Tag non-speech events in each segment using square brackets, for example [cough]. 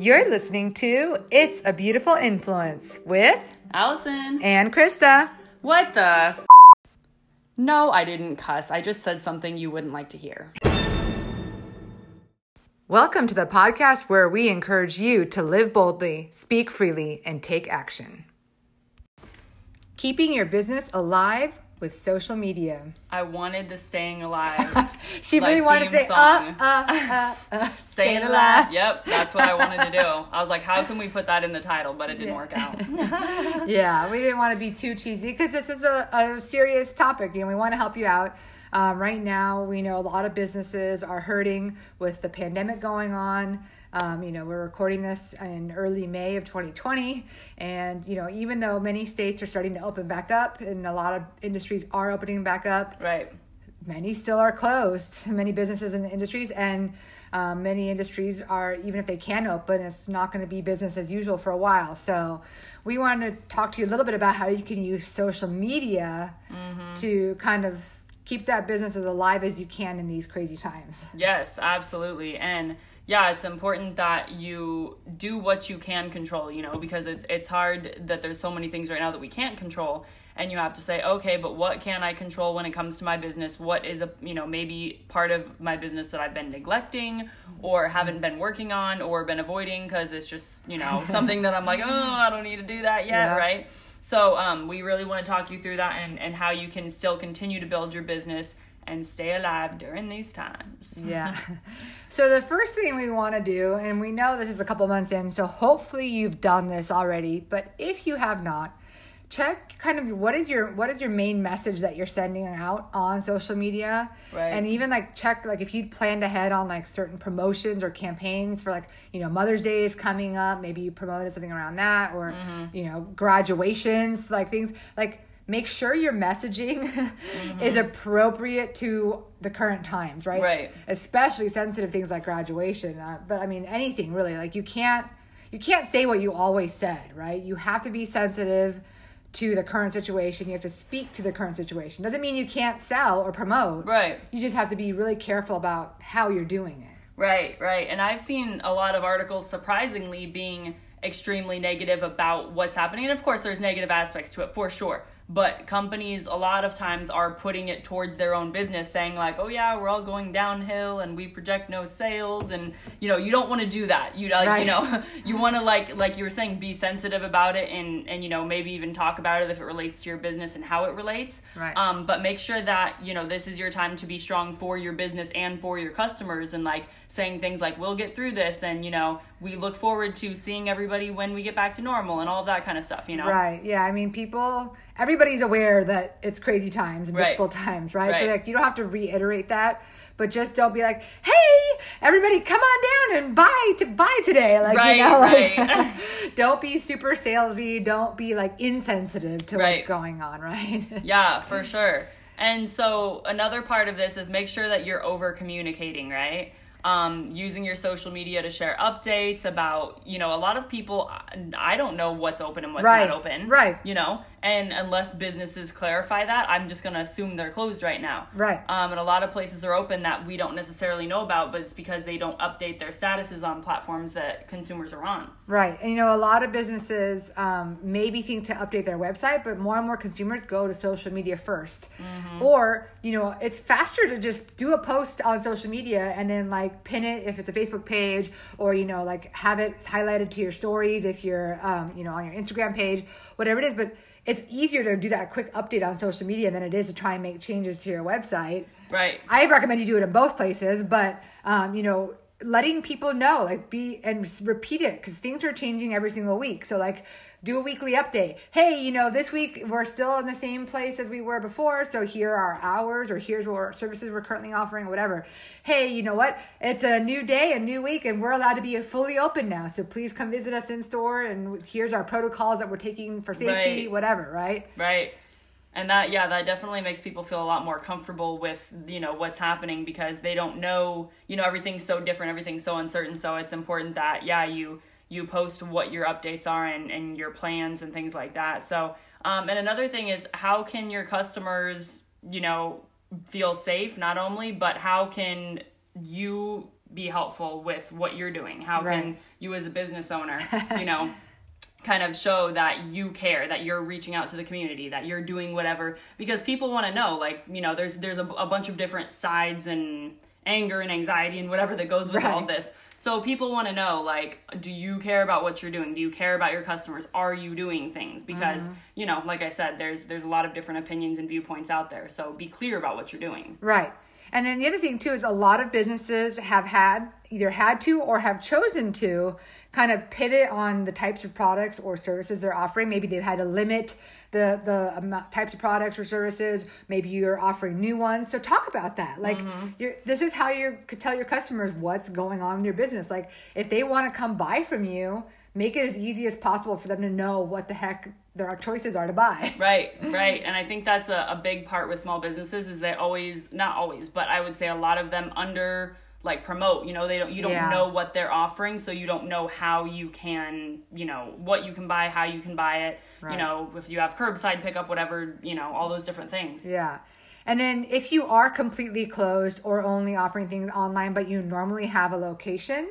You're listening to It's a Beautiful Influence with Allison. and Krista. What the? No, I didn't cuss. I just said something you wouldn't like to hear. Welcome to the podcast where we encourage you to live boldly, speak freely, and take action. Keeping your business alive with social media. I wanted the staying alive. [laughs] She Like really wanted to say, song. uh, uh, [laughs] uh, uh, Staying alive. Yep, that's what I wanted to do. [laughs] I was like, how can we put that in the title? But it didn't work out. yeah, we didn't want to be too cheesy because this is a, a serious topic and we want to help you out. Um, right now, we know a lot of businesses are hurting with the pandemic going on. Um, you know, we're recording this in early May of 2020. And, you know, even though many states are starting to open back up and a lot of industries are opening back up, Right. many still are closed [laughs] many businesses and industries and um, many industries are even if they can open it's not going to be business as usual for a while so we wanted to talk to you a little bit about how you can use social media to kind of keep that business as alive as you can in these crazy times Yes, absolutely. And yeah, it's important that you do what you can control, you know, because it's it's hard that there's so many things right now that we can't control and you have to say, "Okay, but what can I control when it comes to my business? What is a, you know, maybe part of my business that I've been neglecting or haven't been working on or been avoiding because it's just, you know, [laughs] something that I'm like, "Oh, I don't need to do that yet," Yeah. right? So, um, we really want to talk you through that and and how you can still continue to build your business and stay alive during these times. yeah [laughs] so the first thing we want to do and we know this is a couple months in so hopefully you've done this already but if you have not check kind of what is your what is your main message that you're sending out on social media Right. and even like check like if you planned ahead on like certain promotions or campaigns for like you know mother's day is coming up maybe you promoted something around that or Mm-hmm. you know graduations like things like make sure your messaging [laughs] is appropriate to the current times right Right. especially sensitive things like graduation uh, but i mean anything really like you can't you can't say what you always said right you have to be sensitive to the current situation you have to speak to the current situation doesn't mean you can't sell or promote Right. you just have to be really careful about how you're doing it Right, right. And I've seen a lot of articles surprisingly being extremely negative about what's happening. And of course, there's negative aspects to it for sure. But companies a lot of times are putting it towards their own business, saying, like, oh, yeah, we're all going downhill and we project no sales. And, you know, you don't want to do that. You, like, Right. [laughs] you know, you want to, like, like you were saying, be sensitive about it and, and, you know, maybe even talk about it if it relates to your business and how it relates. Right. Um, but make sure that, you know, this is your time to be strong for your business and for your customers and, like, saying things like we'll get through this and you know we look forward to seeing everybody when we get back to normal and all of that kind of stuff you know Right. Yeah. I mean, people, everybody's aware that it's crazy times and Right. difficult times, right? So, like, you don't have to reiterate that, but just don't be like, hey, everybody, come on down and buy to buy today. Like, Right, you know, like, right. [laughs] [laughs] don't be super salesy. Don't be like insensitive to Right. what's going on, right? [laughs] yeah for sure and so another part of this is make sure that you're over communicating right um, using your social media to share updates about you know a lot of people i don't know what's open and what's Right, not open right. you know and unless businesses clarify that i'm just going to assume they're closed right now Right. um, and a lot of places are open that we don't necessarily know about but it's because they don't update their statuses on platforms that consumers are on Right. And you know, a lot of businesses um, maybe think to update their website, but more and more consumers go to social media 1st Or, you know, it's faster to just do a post on social media and then like pin it if it's a Facebook page or, you know, like have it highlighted to your stories if you're, um, you know, on your Instagram page, whatever it is. But it's easier to do that quick update on social media than it is to try and make changes to your website. right I recommend you do it in both places, but um, you know, letting people know, like, be and repeat it because things are changing every single week. So, like, do a weekly update. Hey, you know, this week we're still in the same place as we were before. So here are our hours, or here's what services we're currently offering, whatever. Hey, you know what? It's a new day, a new week, and we're allowed to be fully open now. So please come visit us in store. And here's our protocols that we're taking for safety, Right. whatever. Right? Right. And that yeah, that definitely makes people feel a lot more comfortable with, you know, what's happening because they don't know, you know, everything's so different, everything's so uncertain. So it's important that yeah, you you post what your updates are and, and your plans and things like that. So um and another thing is how can your customers, you know, feel safe not only, but how can you be helpful with what you're doing? How Right. can you as a business owner, [laughs] you know, kind of show that you care, that you're reaching out to the community, that you're doing whatever because people want to know like, you know, there's there's a, a bunch of different sides and anger and anxiety and whatever that goes with all this. So people want to know like do you care about what you're doing? Do you care about your customers? Are you doing things? Because, Mm-hmm. you know, like I said, there's there's a lot of different opinions and viewpoints out there. So be clear about what you're doing. Right. And then the other thing too is a lot of businesses have had either had to or have chosen to kind of pivot on the types of products or services they're offering. Maybe they've had to limit the the amount, types of products or services. Maybe you're offering new ones. So talk about that. Like mm-hmm. you're, this is how you could tell your customers what's going on in your business. Like if they want to come buy from you, make it as easy as possible for them to know what the heck their choices are to buy. [laughs] Right, right. And I think that's a, a big part with small businesses is they always not always, but I would say a lot of them under like promote, you know, they don't you don't Yeah. know what they're offering, so you don't know how you can, you know, what you can buy, how you can buy it. Right. You know, if you have curbside pickup, whatever, you know, all those different things. Yeah. And then if you are completely closed or only offering things online, but you normally have a location,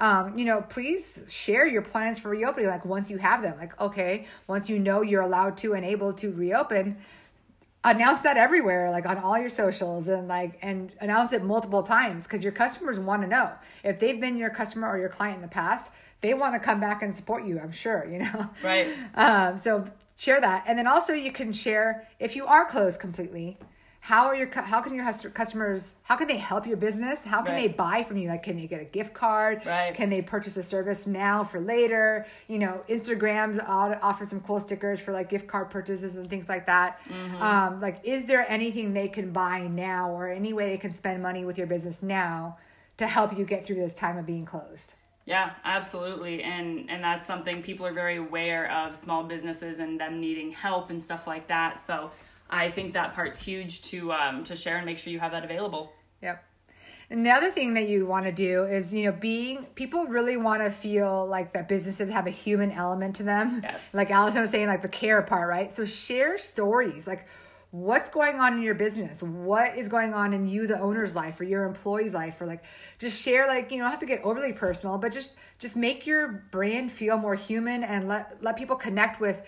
um, you know, please share your plans for reopening. Like once you have them, like, okay, once you know you're allowed to and able to reopen, announce that everywhere, like on all your socials and like, and announce it multiple times because your customers want to know if they've been your customer or your client in the past, they want to come back and support you, I'm sure, you know? Right. [laughs] Um, so share that, and then also you can share if you are closed completely. How are your how can your customers how can they help your business? How can Right. they buy from you? Like, can they get a gift card? Right. Can they purchase a service now for later? You know, Instagrams offer some cool stickers for like gift card purchases and things like that. Mm-hmm. Um, like, is there anything they can buy now, or any way they can spend money with your business now to help you get through this time of being closed? Yeah, absolutely. And and that's something people are very aware of small businesses and them needing help and stuff like that. So I think that part's huge to um to share and make sure you have that available. Yep. And the other thing that you want to do is, you know, being people really want to feel like that businesses have a human element to them. Yes. Like Allison was saying, like the care part, right? So share stories, like what's going on in your business, what is going on in you, the owner's life, or your employee's life, or like just share, like you know, don't have to get overly personal, but just just make your brand feel more human and let let people connect with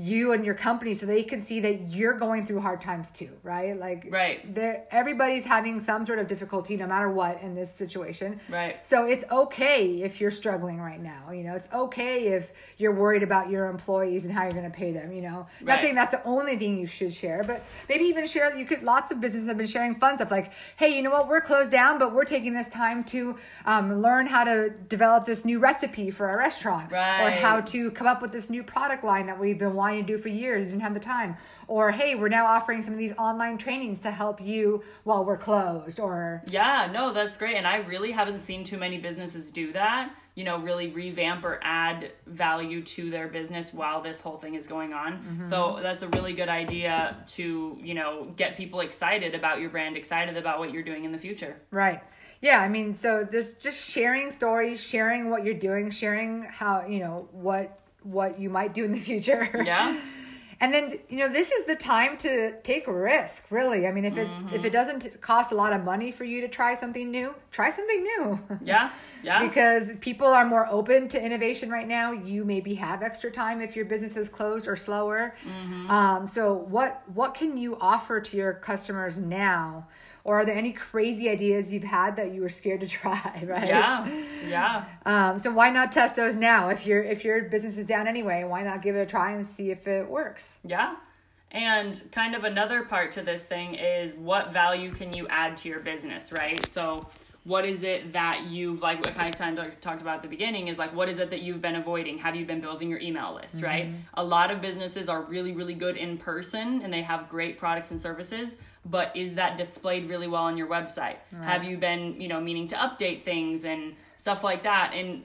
you and your company so they can see that you're going through hard times too, right? Like Right. there everybody's having some sort of difficulty no matter what in this situation Right. so it's okay if you're struggling right now you know it's okay if you're worried about your employees and how you're going to pay them you know not saying that's the only thing you should share but maybe even share you could lots of businesses have been sharing fun stuff like hey you know what we're closed down but we're taking this time to um, learn how to develop this new recipe for our restaurant right. or how to come up with this new product line that we've been wanting to do for years you didn't have the time or hey we're now offering some of these online trainings to help you while we're closed or Yeah, no, that's great. And I really haven't seen too many businesses do that, you know, really revamp or add value to their business while this whole thing is going on. Mm-hmm. So that's a really good idea to, you know, get people excited about your brand, excited about what you're doing in the future. right yeah i mean so this just sharing stories sharing what you're doing sharing how you know what what you might do in the future [laughs] Yeah. and then you know this is the time to take risk really i mean if it's if it doesn't cost a lot of money for you to try something new try something new [laughs] Yeah. Yeah. because people are more open to innovation right now. You maybe have extra time if your business is closed or slower. Mm-hmm. Um, so what what can you offer to your customers now? Or are there any crazy ideas you've had that you were scared to try? [laughs] Right? yeah. Yeah. Um, so why not test those now? If your if your business is down anyway, why not give it a try and see if it works? Yeah. And kind of another part to this thing is what value can you add to your business, right? So, what is it that you've, like, what kind of time I talked about at the beginning is like, what is it that you've been avoiding? Have you been building your email list, mm-hmm. right? A lot of businesses are really, really good in person and they have great products and services, but is that displayed really well on your website? Have you been, you know, meaning to update things and stuff like that? And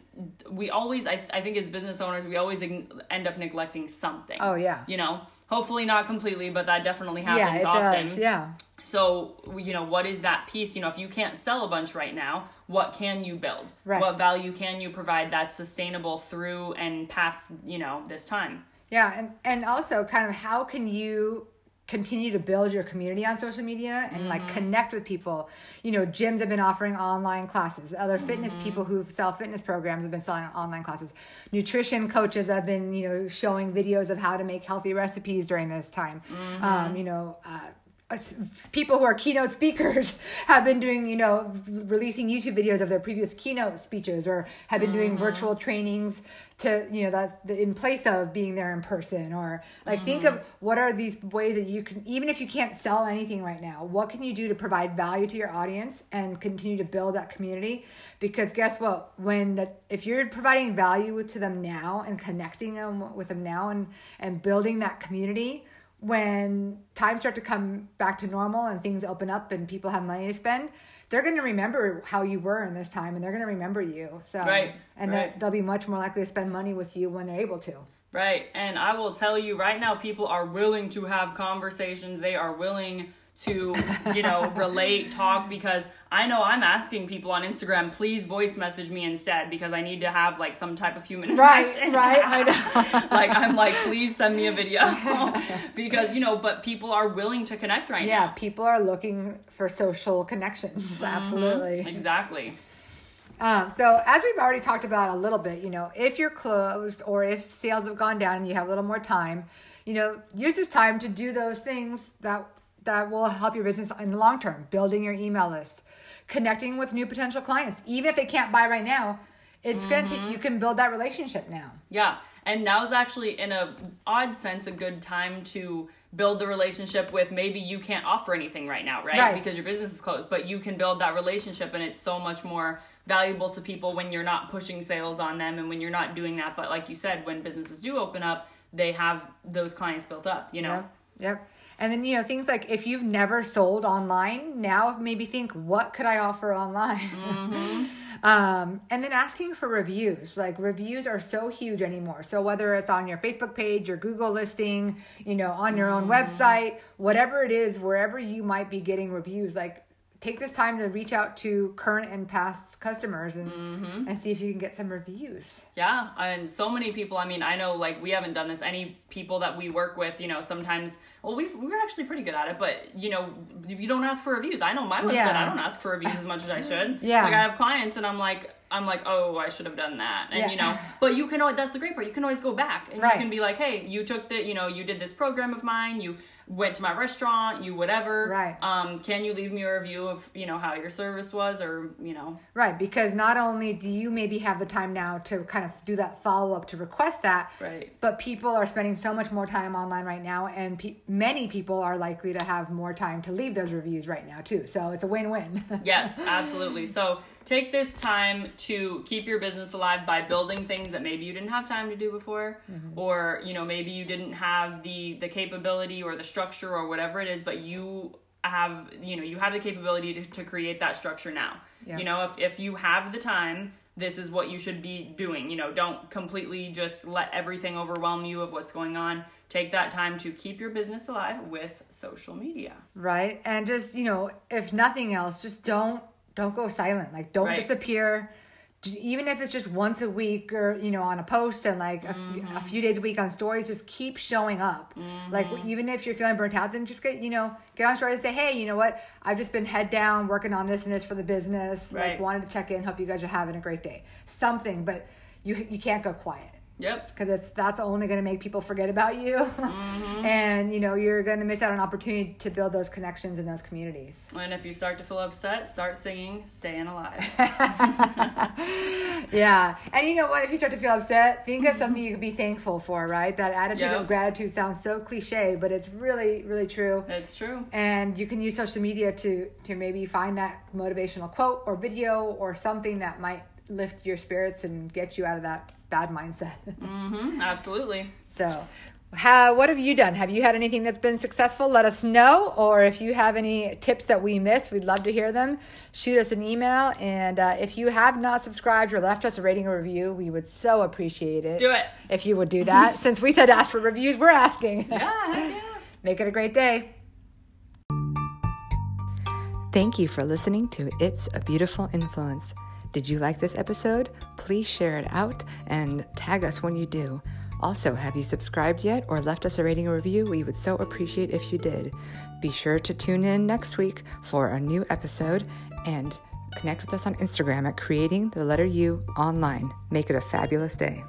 we always, I, I think as business owners, we always end up neglecting something Oh yeah. you know hopefully not completely but that definitely happens Yeah, it often does. Yeah. So you know what is that piece you know if you can't sell a bunch right now what can you build Right. what value can you provide that's sustainable through and past you know this time Yeah, and and also kind of how can you continue to build your community on social media and like connect with people. You know, gyms have been offering online classes. Other fitness people who sell fitness programs have been selling online classes. Nutrition coaches have been, you know, showing videos of how to make healthy recipes during this time. Um, you know, uh, people who are keynote speakers [laughs] have been doing, you know, releasing YouTube videos of their previous keynote speeches or have been doing virtual mm. trainings to, you know, that in place of being there in person or like think mm. of what are these ways that you can, even if you can't sell anything right now, what can you do to provide value to your audience and continue to build that community? Because guess what? When that, if you're providing value to them now and connecting them with them now and, and building that community, when times start to come back to normal and things open up and people have money to spend, they're going to remember how you were in this time and they're going to remember you. So, Right, and right. that they'll be much more likely to spend money with you when they're able to. Right. And I will tell you right now, people are willing to have conversations. They are willing to, you know, [laughs] relate, talk, because I know I'm asking people on Instagram, please voice message me instead because I need to have like some type of human Right, interaction. right, I [laughs] know. like I'm like, please send me a video. [laughs] because, you know, but people are willing to connect right Yeah, now. people are looking for social connections. Absolutely. Exactly. Um, so as we've already talked about a little bit, you know, if you're closed or if sales have gone down and you have a little more time, you know, use this time to do those things that that will help your business in the long term. Building your email list, connecting with new potential clients, even if they can't buy right now, it's gonna take, mm-hmm. you can build that relationship now. Yeah, and now is actually in a odd sense a good time to build the relationship with maybe you can't offer anything right now, right? Right. Because your business is closed, but you can build that relationship and it's so much more valuable to people when you're not pushing sales on them and when you're not doing that. But like you said, when businesses do open up, they have those clients built up, you know. Yep. Yep. And then, you know, things like if you've never sold online, now maybe think, what could I offer online? [laughs] um, and then asking for reviews. Like reviews are so huge anymore. So whether it's on your Facebook page, your Google listing, you know, on your own website, whatever it is, wherever you might be getting reviews, like take this time to reach out to current and past customers and, mm-hmm. and see if you can get some reviews. Yeah, and so many people. I mean, I know like we haven't done this. Any people that we work with, you know, sometimes. Well, we we're actually pretty good at it, but you know, you don't ask for reviews. I know my website. Yeah. I don't ask for reviews as much as I should. [laughs] Yeah. like I have clients, and I'm like, I'm like, oh, I should have done that, and Yeah. you know, but you can. always That's the great part. You can always go back, and Right. you can be like, hey, you took the, you know, you did this program of mine. You went to my restaurant. You whatever. Right. Um, can you leave me a review of you know how your service was, or you know, Right, because not only do you maybe have the time now to kind of do that follow up to request that, Right. but people are spending so much more time online right now, and pe- many people are likely to have more time to leave those reviews right now too. So it's a win win. [laughs] Yes, absolutely. So take this time to keep your business alive by building things that maybe you didn't have time to do before, mm-hmm. or you know maybe you didn't have the the capability or the structure or whatever it is, but you have you know you have the capability to, to create that structure now. Yeah. You know if if you have the time. This is what you should be doing. You know, don't completely just let everything overwhelm you of what's going on. Take that time to keep your business alive with social media. right, and just you know, if nothing else, just don't don't go silent. Like don't Right. disappear. Even if it's just once a week or you know on a post and like a, f- Mm-hmm. a few days a week on stories, just keep showing up. Like even if you're feeling burnt out, then just get you know get on stories and say, hey, you know what? I've just been head down working on this and this for the business. Right. Like wanted to check in. Hope you guys are having a great day. Something, but you you can't go quiet Yep. because it's that's only going to make people forget about you, Mm-hmm. [laughs] and you know you're going to miss out on opportunity to build those connections in those communities. And if you start to feel upset, start singing "Staying Alive." [laughs] Yeah, and you know what? If you start to feel upset, think of something you could be thankful for. Right? That attitude Yeah. of gratitude sounds so cliche, but it's really really true. It's true. And you can use social media to to maybe find that motivational quote or video or something that might lift your spirits and get you out of that bad mindset. [laughs] hmm Absolutely. So, how, what have you done? Have you had anything that's been successful? Let us know. Or if you have any tips that we missed, we'd love to hear them. Shoot us an email. And uh, if you have not subscribed or left us a rating or review, we would so appreciate it. Do it. If you would do that. [laughs] Since we said ask for reviews, we're asking. Yeah. [laughs] yeah. Make it a great day. Thank you for listening to It's a Beautiful Influence. Did you like this episode? Please share it out and tag us when you do. Also, have you subscribed yet or left us a rating or review? We would so appreciate if you did. Be sure to tune in next week for a new episode and connect with us on Instagram at creating the letter U online. Make it a fabulous day.